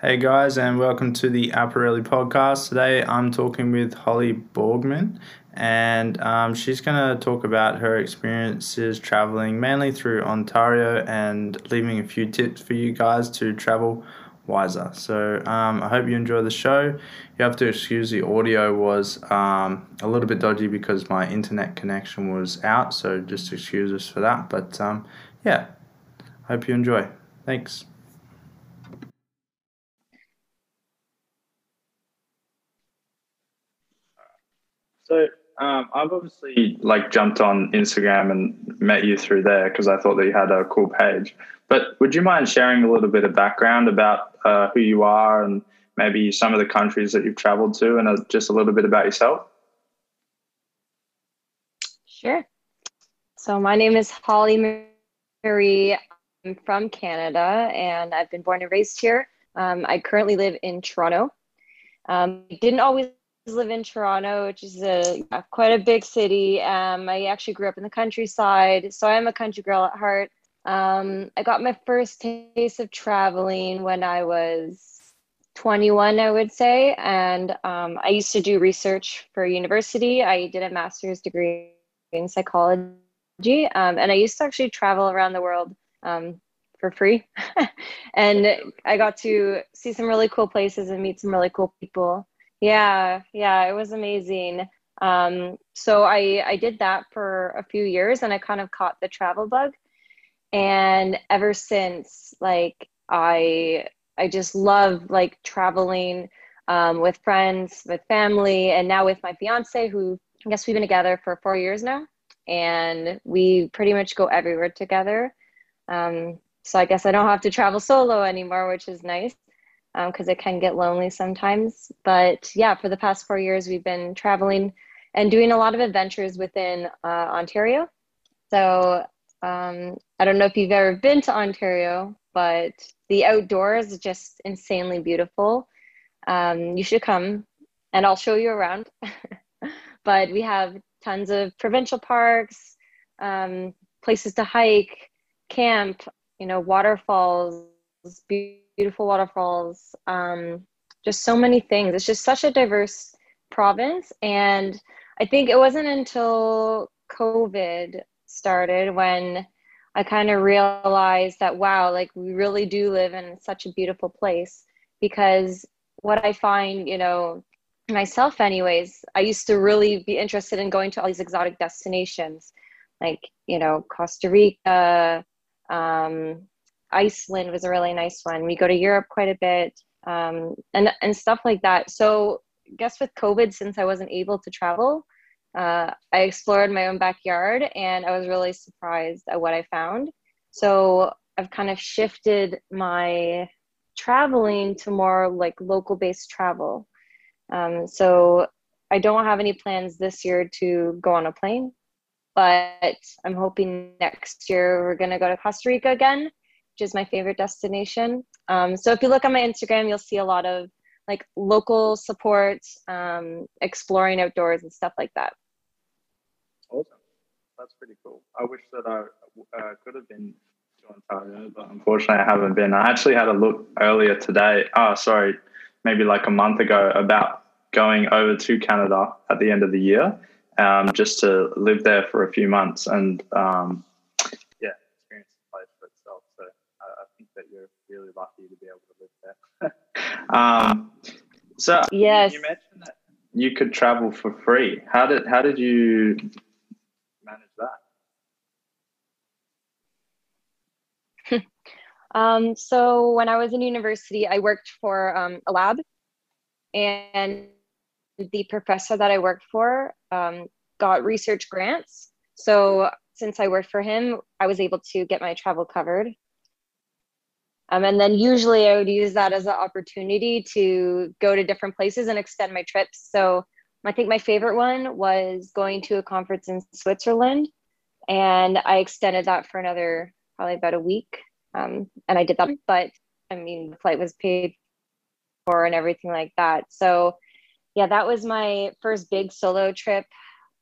Hey guys, and welcome to the Apparelli podcast. Today I'm talking with Holly Baughman, and um, she's going to talk about her experiences traveling mainly through Ontario and leaving a few tips for you guys to travel wiser. So um, I hope you enjoy the show. You have to excuse the audio was um, a little bit dodgy because my internet connection was out, so just excuse us for that. But um, yeah, hope you enjoy. Thanks. So um, I've obviously like jumped on Instagram and met you through there because I thought that you had a cool page. But would you mind sharing a little bit of background about uh, who you are and maybe some of the countries that you've traveled to and uh, just a little bit about yourself? Sure. So my name is Holly Marie. I'm from Canada and I've been born and raised here. Um, I currently live in Toronto. Um, didn't always live in Toronto, which is a quite a big city. Um, I actually grew up in the countryside, so I'm a country girl at heart. Um, I got my first taste of traveling when I was 21, I would say, and um, I used to do research for university. I did a master's degree in psychology, um, and I used to actually travel around the world um, for free. and I got to see some really cool places and meet some really cool people. Yeah, yeah, it was amazing. Um, so I I did that for a few years, and I kind of caught the travel bug. And ever since, like I I just love like traveling um, with friends, with family, and now with my fiance, who I guess we've been together for four years now, and we pretty much go everywhere together. Um, so I guess I don't have to travel solo anymore, which is nice because um, it can get lonely sometimes. But yeah, for the past four years, we've been traveling and doing a lot of adventures within uh, Ontario. So um, I don't know if you've ever been to Ontario, but the outdoors is just insanely beautiful. Um, you should come and I'll show you around. but we have tons of provincial parks, um, places to hike, camp, you know, waterfalls, beautiful waterfalls, um, just so many things. It's just such a diverse province. And I think it wasn't until COVID started when I kind of realized that, wow, like we really do live in such a beautiful place. Because what I find, you know, myself, anyways, I used to really be interested in going to all these exotic destinations like, you know, Costa Rica, um, Iceland was a really nice one. We go to Europe quite a bit um, and, and stuff like that. So, I guess with COVID, since I wasn't able to travel, uh, I explored my own backyard and I was really surprised at what I found. So, I've kind of shifted my traveling to more like local based travel. Um, so, I don't have any plans this year to go on a plane, but I'm hoping next year we're going to go to Costa Rica again which is my favorite destination. Um, so if you look on my Instagram, you'll see a lot of like local support, um, exploring outdoors and stuff like that. Awesome. That's pretty cool. I wish that I uh, could have been to Ontario, but unfortunately I haven't been. I actually had a look earlier today. Oh, sorry, maybe like a month ago about going over to Canada at the end of the year um, just to live there for a few months. And um, that you're really lucky to be able to live there. um, so yes, you mentioned that you could travel for free. How did how did you manage that? um, so when I was in university, I worked for um, a lab, and the professor that I worked for um, got research grants. So since I worked for him, I was able to get my travel covered. Um, and then usually I would use that as an opportunity to go to different places and extend my trips. So I think my favorite one was going to a conference in Switzerland. And I extended that for another probably about a week. Um, and I did that, but I mean, the flight was paid for and everything like that. So yeah, that was my first big solo trip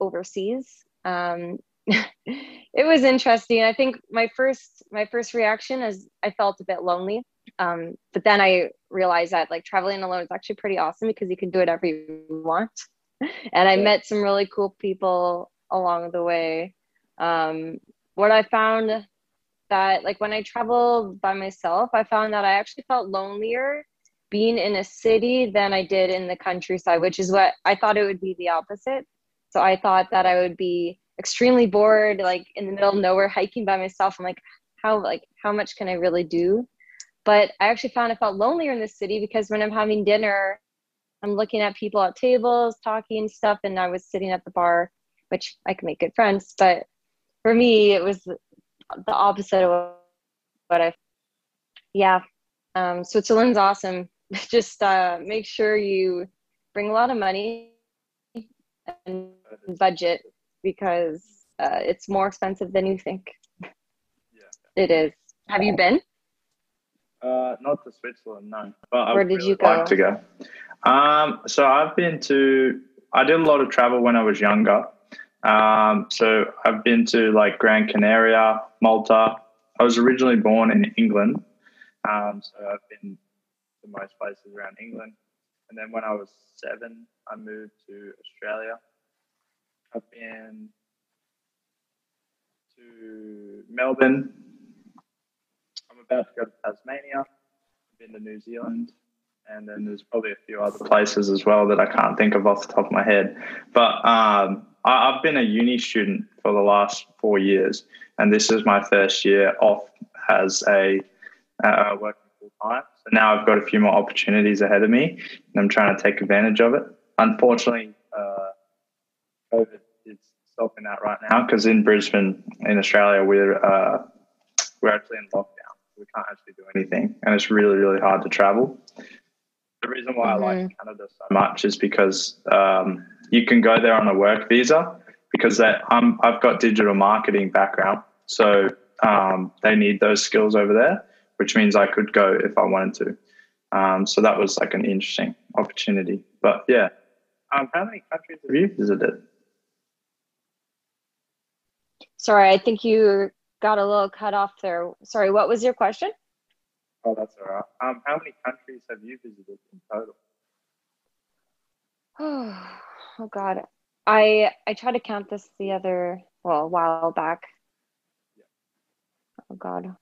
overseas. Um, it was interesting. I think my first my first reaction is I felt a bit lonely, um, but then I realized that like traveling alone is actually pretty awesome because you can do whatever you want. and I met some really cool people along the way. Um, what I found that like when I traveled by myself, I found that I actually felt lonelier being in a city than I did in the countryside, which is what I thought it would be the opposite. So I thought that I would be extremely bored, like in the middle of nowhere hiking by myself. I'm like, how like how much can I really do? But I actually found I felt lonelier in the city because when I'm having dinner, I'm looking at people at tables talking and stuff, and I was sitting at the bar, which I can make good friends. But for me, it was the opposite of what I. Yeah, um, Switzerland's awesome. Just uh, make sure you bring a lot of money and budget because uh, it's more expensive than you think. Yeah. It is. Have you been? Uh, not to Switzerland, no. But Where I did really you go? Like to go. Um, so I've been to. I did a lot of travel when I was younger. Um, so I've been to like Gran Canaria, Malta. I was originally born in England, um, so I've been to most places around England. And then when I was seven, I moved to Australia. I've been to Melbourne. I'm about to go to Tasmania. I've been to New Zealand. And then there's probably a few other places as well that I can't think of off the top of my head. But um, I, have been a uni student for the last four years, and this is my first year off as a uh, working full time. So now I've got a few more opportunities ahead of me, and I'm trying to take advantage of it. Unfortunately, COVID is stopping that right now because in Brisbane, in Australia, we're uh, we're actually in lockdown. We can't actually do anything, and it's really really hard to travel. The reason why mm-hmm. I like mm-hmm. Canada so much is because um, you can go there on a work visa because that I'm I've got digital marketing background, so um, they need those skills over there, which means I could go if I wanted to. Um, so that was like an interesting opportunity. But yeah, um, how many countries have you visited? Sorry, I think you got a little cut off there. Sorry, what was your question? Oh, that's all right. Um, how many countries have you visited in total? oh oh God, I I tried to count this the other well a while back. Yeah. Oh God,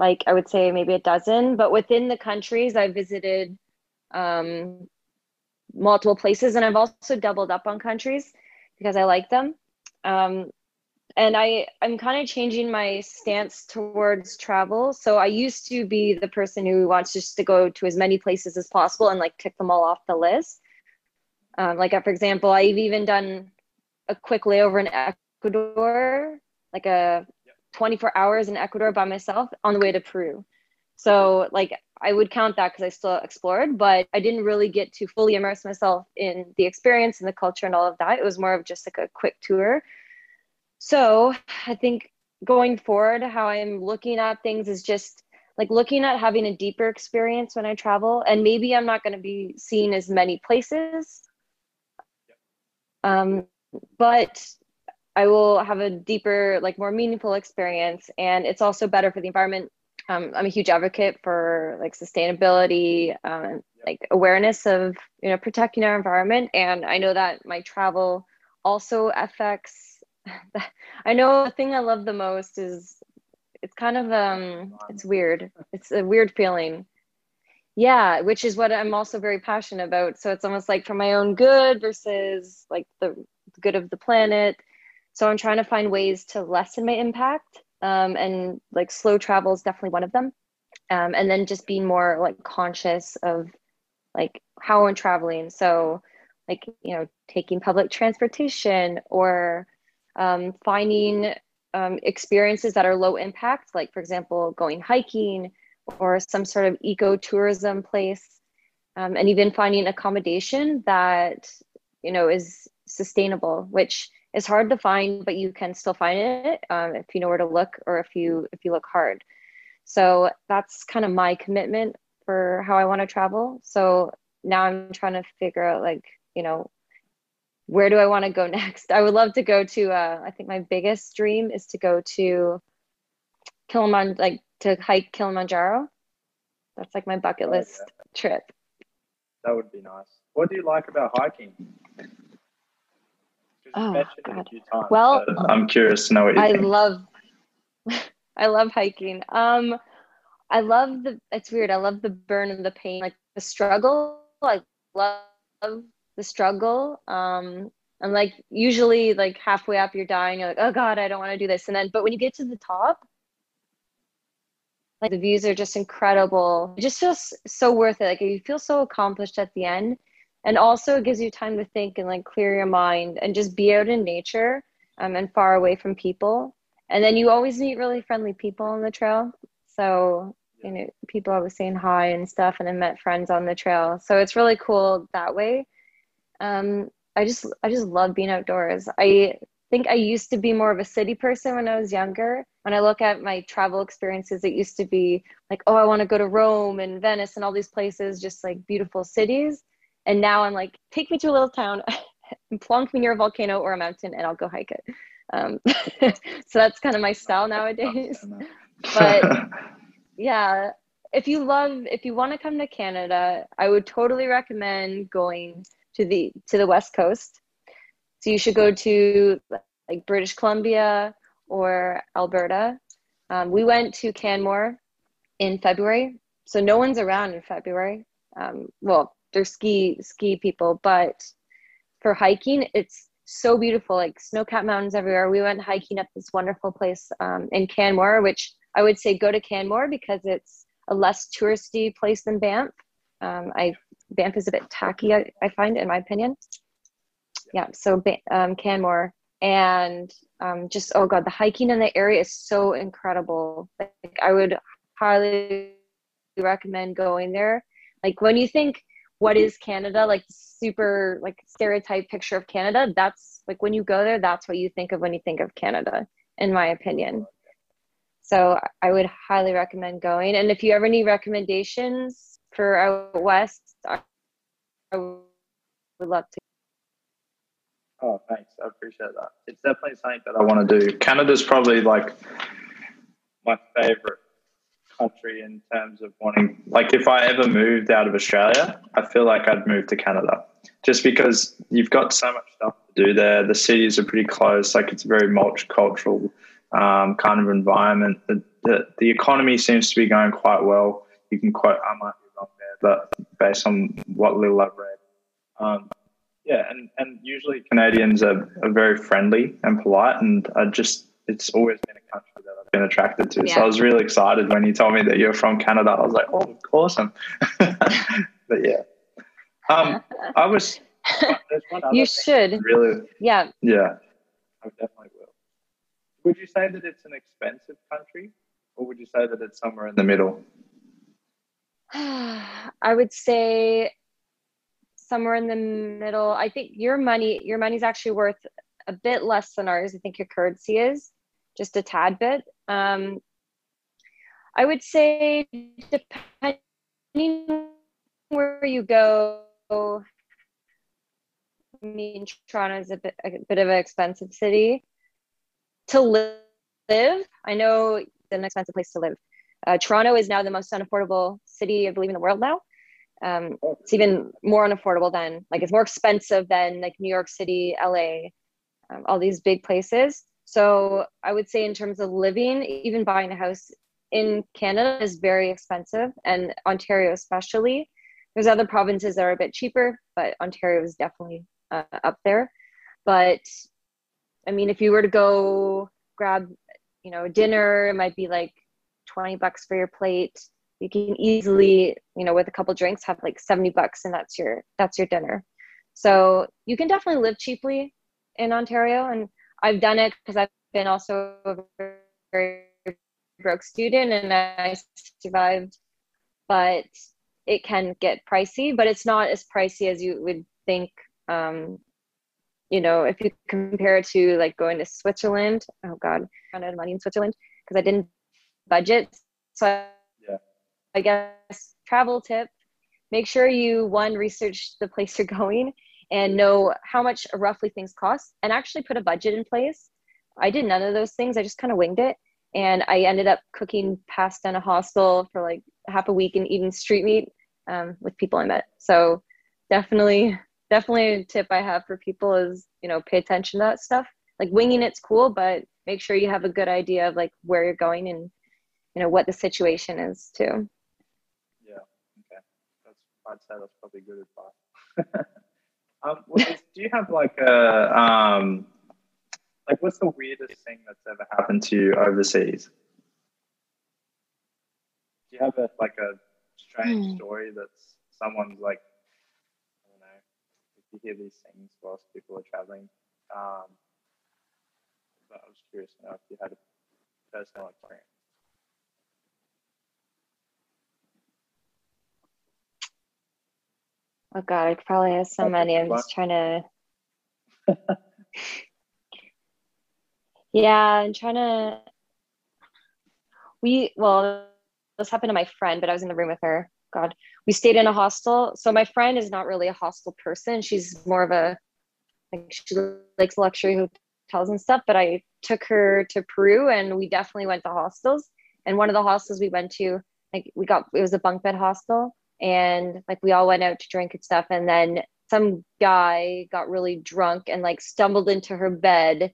like I would say maybe a dozen, but within the countries I visited um, multiple places, and I've also doubled up on countries because I like them. Um, and I I'm kind of changing my stance towards travel. So I used to be the person who wants just to go to as many places as possible and like tick them all off the list. Um, like for example, I've even done a quick layover in Ecuador, like a 24 hours in Ecuador by myself on the way to Peru. So like I would count that because I still explored, but I didn't really get to fully immerse myself in the experience and the culture and all of that. It was more of just like a quick tour. So I think going forward, how I'm looking at things is just like looking at having a deeper experience when I travel. And maybe I'm not going to be seeing as many places. Um, but I will have a deeper, like more meaningful experience. And it's also better for the environment. Um, I'm a huge advocate for like sustainability, um, like awareness of, you know, protecting our environment. And I know that my travel also affects, I know the thing I love the most is it's kind of, um, it's weird. It's a weird feeling. Yeah, which is what I'm also very passionate about. So it's almost like for my own good versus like the good of the planet so I'm trying to find ways to lessen my impact. Um, and like slow travel is definitely one of them. Um, and then just being more like conscious of like how I'm traveling. So like, you know, taking public transportation or um, finding um, experiences that are low impact, like for example, going hiking or some sort of eco-tourism place. Um, and even finding accommodation that, you know, is sustainable, which is hard to find, but you can still find it um, if you know where to look or if you if you look hard. So that's kind of my commitment for how I want to travel. So now I'm trying to figure out like you know where do I want to go next? I would love to go to. Uh, I think my biggest dream is to go to Kilimanjaro, like to hike Kilimanjaro. that's like my bucket Oh, list yeah. trip. That would be nice. What do you like about hiking? Oh, mentioned a God. few times, Well, so I'm curious to know what you I think. love I love hiking. Um I love the it's weird. I love the burn and the pain, like the struggle. I love the struggle. Um I'm like usually like halfway up you're dying, you're like, oh God, I don't want to do this. And then but when you get to the top, like the views are just incredible. It just feels so worth it. Like you feel so accomplished at the end. And also it gives you time to think and like clear your mind and just be out in nature um, and far away from people. And then you always meet really friendly people on the trail. So, you know, people always saying hi and stuff, and I met friends on the trail. So it's really cool that way. Um, I just I just love being outdoors. I think I used to be more of a city person when I was younger. When I look at my travel experiences, it used to be like, oh, I want to go to Rome and Venice and all these places, just like beautiful cities. And now I'm like, take me to a little town and plonk me near a volcano or a mountain and I'll go hike it. Um, so that's kind of my style nowadays. But yeah, if you love, if you want to come to Canada, I would totally recommend going to the to the west coast. So you should go to like British Columbia or Alberta. Um, we went to Canmore in February, so no one's around in February. Um, well, there's ski ski people, but for hiking, it's so beautiful, like snow-capped mountains everywhere. We went hiking up this wonderful place um, in Canmore, which I would say go to Canmore because it's a less touristy place than Banff. Um, I Banff is a bit tacky, I, I find, in my opinion. Yeah, so um, Canmore and um, just oh god, the hiking in the area is so incredible. Like I would highly recommend going there. Like when you think what is Canada, like super like stereotype picture of Canada, that's like when you go there, that's what you think of when you think of Canada, in my opinion. So I would highly recommend going. And if you ever need recommendations for out west, I would love to. Oh, thanks. I appreciate that. It's definitely something that I want to do. Canada's probably like my favorite country in terms of wanting, like, if I ever moved out of Australia, I feel like I'd move to Canada just because you've got so much stuff to do there. The cities are pretty close, like, it's a very multicultural um, kind of environment. The, the, the economy seems to be going quite well. You can quote, I might be wrong there, but based on what little I've read. Um, yeah, and, and usually Canadians are, are very friendly and polite, and I just it's always been a country that I've been attracted to. Yeah. So I was really excited when you told me that you're from Canada. I was like, oh, awesome. but yeah, um, I was. you should really. Yeah. Yeah, I definitely will. Would you say that it's an expensive country, or would you say that it's somewhere in the middle? I would say somewhere in the middle. I think your money, your money's actually worth a bit less than ours. I think your currency is just a tad bit. Um, I would say depending where you go. I mean, Toronto is a bit, a bit of an expensive city to live. I know it's an expensive place to live. Uh, Toronto is now the most unaffordable city, I believe, in the world now. Um, it's even more unaffordable than like it's more expensive than like New York City, LA, um, all these big places. So I would say in terms of living, even buying a house in Canada is very expensive, and Ontario especially. There's other provinces that are a bit cheaper, but Ontario is definitely uh, up there. But I mean, if you were to go grab, you know, dinner, it might be like 20 bucks for your plate. You can easily you know with a couple drinks have like 70 bucks and that's your that's your dinner. So you can definitely live cheaply in ontario and i've done it because i've been also a very broke student and i survived but it can get pricey but it's not as pricey as you would think um, you know if you compare it to like going to switzerland. Oh god i ran out money in switzerland because i didn't budget so yeah. I guess travel tip make sure you one research the place you're going and know how much roughly things cost and actually put a budget in place. I did none of those things. I just kind of winged it. and I ended up cooking pasta in a hostel for like half a week and eating street meat um, with people I met. So definitely, definitely a tip I have for people is you know pay attention to that stuff. Like winging it's cool, but make sure you have a good idea of like where you're going and you know what the situation is too. Yeah. Okay. That's I'd say that's probably good advice. um, do you have like a um, like what's the weirdest thing that's ever happened to you overseas? Do you have a like a strange hmm. story that's someone's like I don't know if you hear these things whilst people are traveling. Um, but I was curious to know if you had a personal experience. Oh God, I probably have so many. I'm just trying to. yeah, I'm trying to. We well, this happened to my friend, but I was in the room with her. God, we stayed in a hostel. So my friend is not really a hostel person. She's more of a like she likes luxury hotels and stuff. But I took her to Peru, and we definitely went to hostels. And one of the hostels we went to, like we got it was a bunk bed hostel and like we all went out to drink and stuff and then some guy got really drunk and like stumbled into her bed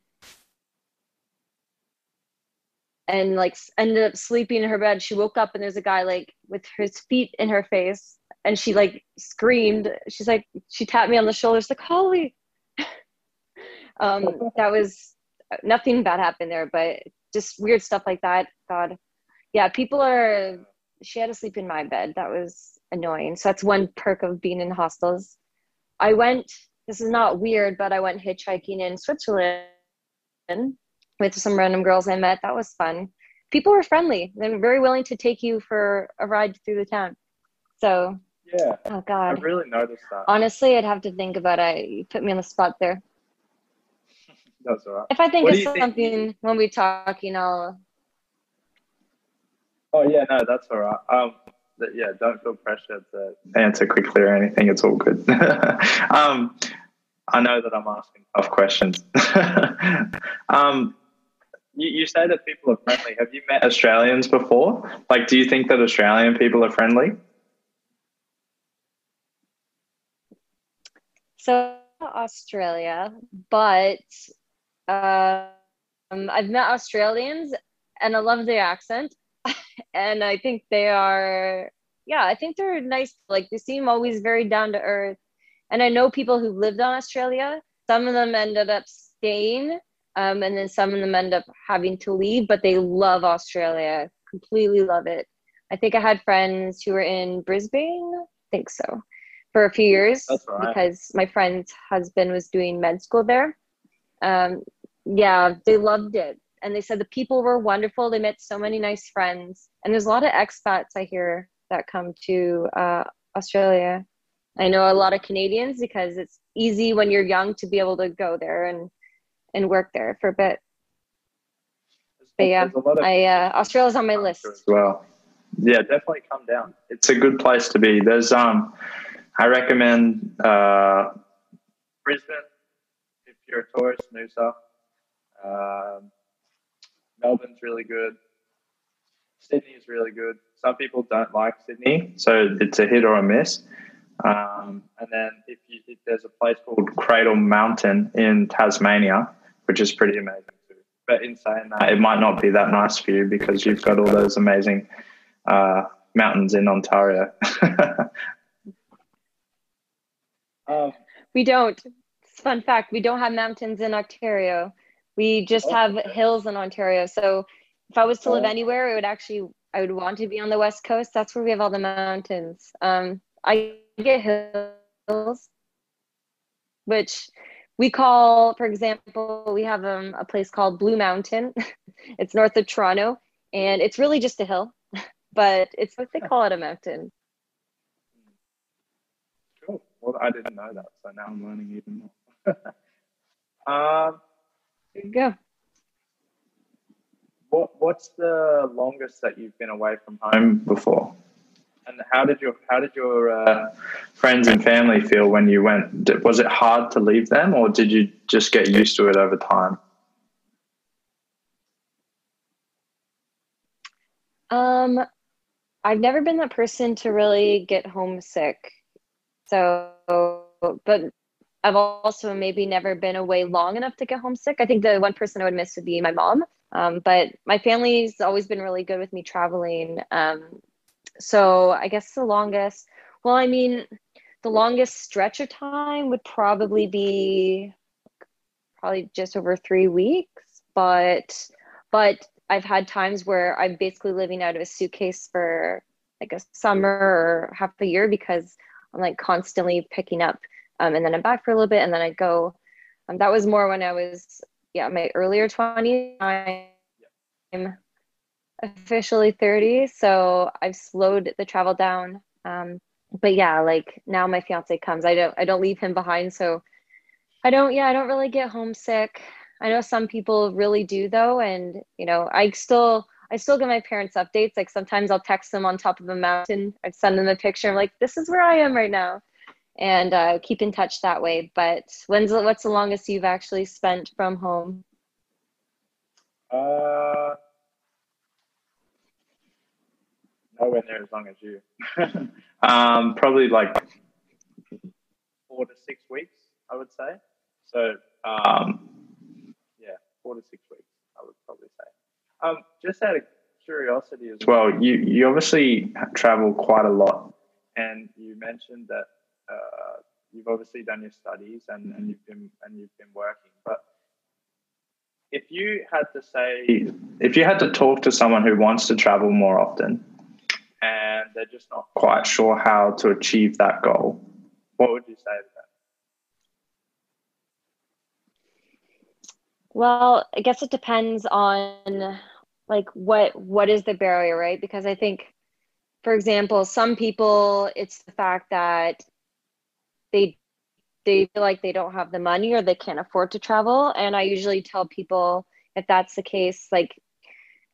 and like ended up sleeping in her bed. She woke up and there's a guy like with his feet in her face and she like screamed. She's like she tapped me on the shoulder. She's like holly um that was nothing bad happened there but just weird stuff like that. God. Yeah people are she had to sleep in my bed. That was annoying. So that's one perk of being in hostels. I went, this is not weird, but I went hitchhiking in Switzerland with some random girls I met. That was fun. People were friendly. They're very willing to take you for a ride through the town. So, yeah. Oh, God. I really noticed that. Honestly, I'd have to think about it. You put me on the spot there. That's all right. If I think what of something think? when we talk, you know. Oh, yeah, no, that's all right. Um, yeah, don't feel pressure to answer quickly or anything. It's all good. um, I know that I'm asking tough questions. um, you, you say that people are friendly. Have you met Australians before? Like, do you think that Australian people are friendly? So, Australia, but um, I've met Australians and I love their accent and I think they are, yeah, I think they're nice. Like they seem always very down to earth. And I know people who lived on Australia. Some of them ended up staying, um, and then some of them end up having to leave, but they love Australia, completely love it. I think I had friends who were in Brisbane, I think so, for a few years right. because my friend's husband was doing med school there. Um, yeah, they loved it and they said the people were wonderful. They met so many nice friends, and there's a lot of expats I hear that come to uh, Australia. I know a lot of Canadians because it's easy when you're young to be able to go there and and work there for a bit. But yeah, I uh, Australia's on my list as well. Yeah, definitely come down. It's a good place to be. There's um, I recommend uh, Brisbane if you're a tourist, Noosa. Um, Melbourne's really good. Sydney is really good. Some people don't like Sydney, so it's a hit or a miss. Um, and then if, you, if there's a place called Cradle Mountain in Tasmania, which is pretty amazing too. But in saying that, it might not be that nice for you because you've got all those amazing uh, mountains in Ontario. um, we don't. Fun fact: we don't have mountains in Ontario. We just have hills in Ontario. So if I was to live anywhere, it would actually I would want to be on the west coast. That's where we have all the mountains. Um, I get hills, which we call, for example, we have um, a place called Blue Mountain. it's north of Toronto, and it's really just a hill, but it's what they call it a mountain. Cool. Well, I didn't know that, so now I'm learning even more. um, you go. What What's the longest that you've been away from home before? And how did your How did your uh, friends and family feel when you went? Was it hard to leave them, or did you just get used to it over time? Um, I've never been that person to really get homesick. So, but I've also maybe never been away long enough to get homesick. I think the one person I would miss would be my mom. Um, but my family's always been really good with me traveling. Um, so I guess the longest, well, I mean, the longest stretch of time would probably be probably just over three weeks. But, but I've had times where I'm basically living out of a suitcase for like a summer or half a year because I'm like constantly picking up um, and then I'm back for a little bit and then I go. Um, that was more when I was yeah my earlier 20s. I'm officially 30, so I've slowed the travel down. Um, but yeah, like now my fiance comes, I don't I don't leave him behind, so I don't yeah I don't really get homesick. I know some people really do though, and you know I still I still get my parents updates. Like sometimes I'll text them on top of a mountain. I send them a picture. I'm like, this is where I am right now and uh, keep in touch that way. But when's what's the longest you've actually spent from home? Uh, nowhere near as long as you. um, probably like four to six weeks, I would say. So, um, yeah, four to six weeks, I would probably say. Um, just out of curiosity as well, you you obviously travel quite a lot, and you mentioned that uh, you've obviously done your studies and, and you've been and you've been working. But if you had to say, if you had to talk to someone who wants to travel more often, and they're just not quite sure how to achieve that goal, what would you say to them? Well, I guess it depends on like what what is the barrier, right? Because I think for example, some people it's the fact that they they feel like they don't have the money or they can't afford to travel. And i usually tell people if that's the case like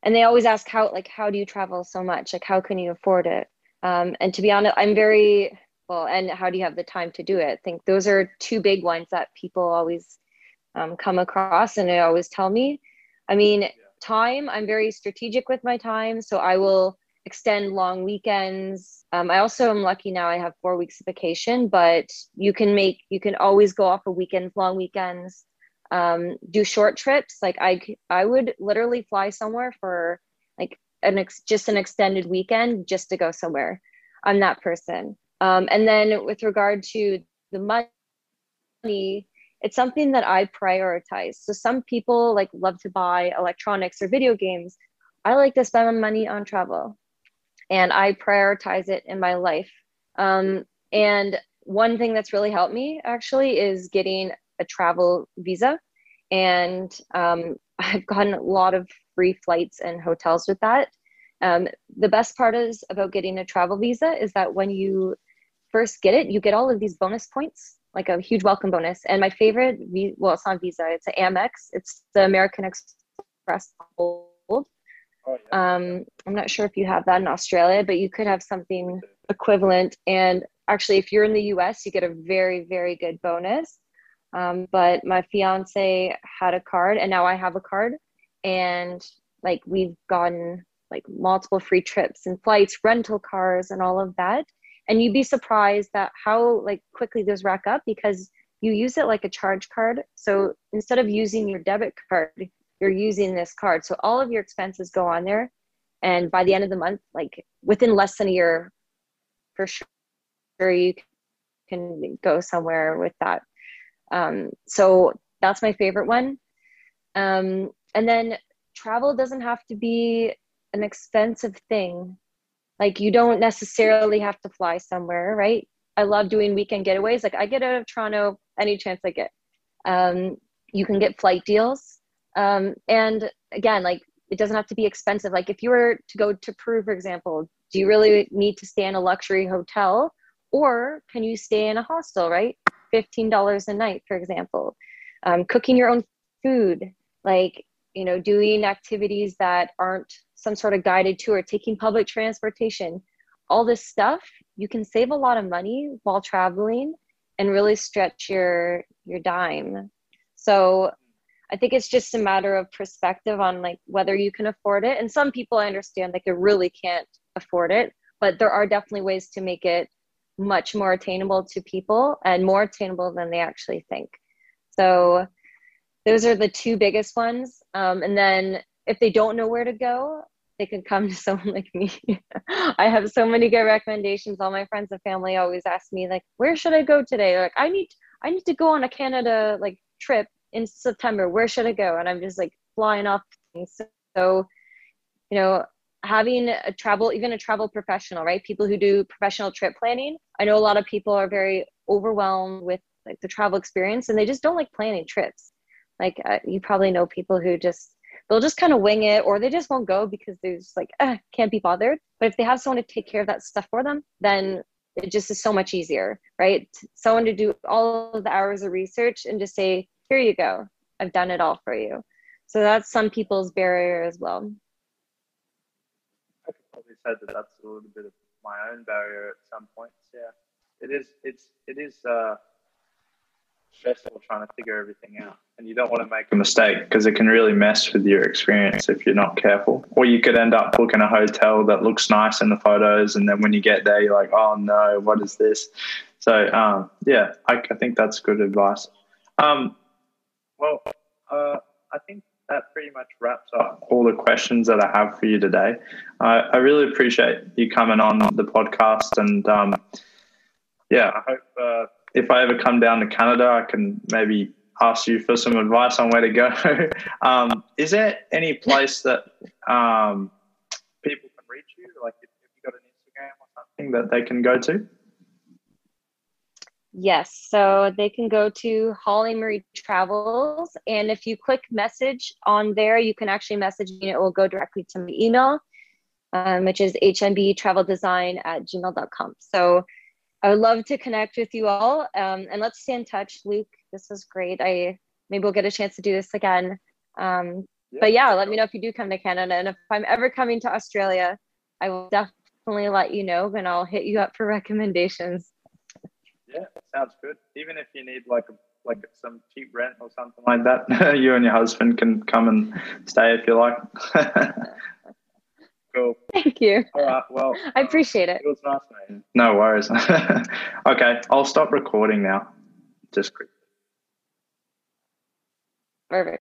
and they always ask how like how do you travel so much? Like how can you afford it? Um, and to be honest i'm very well and how do you have the time to do it? I think those are two big ones that people always um, come across and they always tell me. I mean time i'm very strategic with my time. So i will extend long weekends. Um, I also am lucky now I have four weeks of vacation, but you can make, you can always go off of weekends, long weekends, um, do short trips. Like I, I would literally fly somewhere for like an ex, just an extended weekend just to go somewhere. I'm that person. Um, and then with regard to the money, it's something that I prioritize. So some people like love to buy electronics or video games. I like to spend my money on travel and I prioritize it in my life. Um, and one thing that's really helped me actually is getting a travel visa. And um, I've gotten a lot of free flights and hotels with that. Um, the best part is about getting a travel visa is that when you first get it, you get all of these bonus points, like a huge welcome bonus. And my favorite, well, it's not Visa, it's an Amex. It's the American Express Gold. Oh, um, I'm not sure if you have that in Australia, but you could have something equivalent. And actually, if you're in the US, you get a very, very good bonus. Um, but my fiance had a card, and now I have a card. And like we've gotten like multiple free trips and flights, rental cars, and all of that. And you'd be surprised that how like quickly those rack up because you use it like a charge card. So instead of using your debit card, you're using this card. So all of your expenses go on there. And by the end of the month, like within less than a year, for sure, you can go somewhere with that. Um, so that's my favorite one. Um, and then travel doesn't have to be an expensive thing. Like you don't necessarily have to fly somewhere, right? I love doing weekend getaways. Like I get out of Toronto any chance I get. Um, you can get flight deals. Um, and again, like it doesn't have to be expensive. Like if you were to go to Peru, for example, do you really need to stay in a luxury hotel or can you stay in a hostel, right? $15 a night, for example. Um, cooking your own food, like, you know, doing activities that aren't some sort of guided tour, taking public transportation, all this stuff, you can save a lot of money while traveling and really stretch your your dime. So I think it's just a matter of perspective on like whether you can afford it. And some people I understand like they really can't afford it, but there are definitely ways to make it much more attainable to people and more attainable than they actually think. So those are the two biggest ones. Um, and then if they don't know where to go, they can come to someone like me. I have so many good recommendations. All my friends and family always ask me like, "Where should I go today?" like, "I need I need to go on a Canada like trip in September. Where should I go?" And I'm just like flying off. So, you know, having a travel, even a travel professional, right? People who do professional trip planning. I know a lot of people are very overwhelmed with like the travel experience, and they just don't like planning trips. Like uh, you probably know people who just they'll just kind of wing it or they just won't go because they're just like can't be bothered but if they have someone to take care of that stuff for them then it just is so much easier right someone to do all of the hours of research and just say here you go i've done it all for you so that's some people's barrier as well i could probably say that that's a little bit of my own barrier at some points yeah it is it's it is uh stressful trying to figure everything out. And you don't want to make a mistake because it can really mess with your experience if you're not careful. Or you could end up booking a hotel that looks nice in the photos. And then when you get there, you're like, oh no, what is this? So, um, yeah, I, I, think that's good advice. Um, well, uh, I think that pretty much wraps up all the questions that I have for you today. Uh, I really appreciate you coming on the podcast. And um, yeah, I hope. Uh, if I ever come down to Canada, I can maybe ask you for some advice on where to go. um, is there any place that um, people can reach you? Like, if, if you got an Instagram or something that they can go to? Yes, so they can go to Holly Marie Travels, and if you click message on there, you can actually message me. It will go directly to my email, um, which is hmbtraveldesign at gmail.com. So I would love to connect with you all. Um, and let's stay in touch. Luke, this was great. I maybe we'll get a chance to do this again. Um, yeah, but yeah, let me know if you do come to Canada. And if I'm ever coming to Australia, I will definitely let you know and I'll hit you up for recommendations. Yeah, sounds good. Even if you need like a, like some cheap rent or something like that, you and your husband can come and stay if you like. Cool. Thank you. All right. Well, I appreciate it. It was nice, mate. No worries. okay, I'll stop recording now. Just quick. Perfect.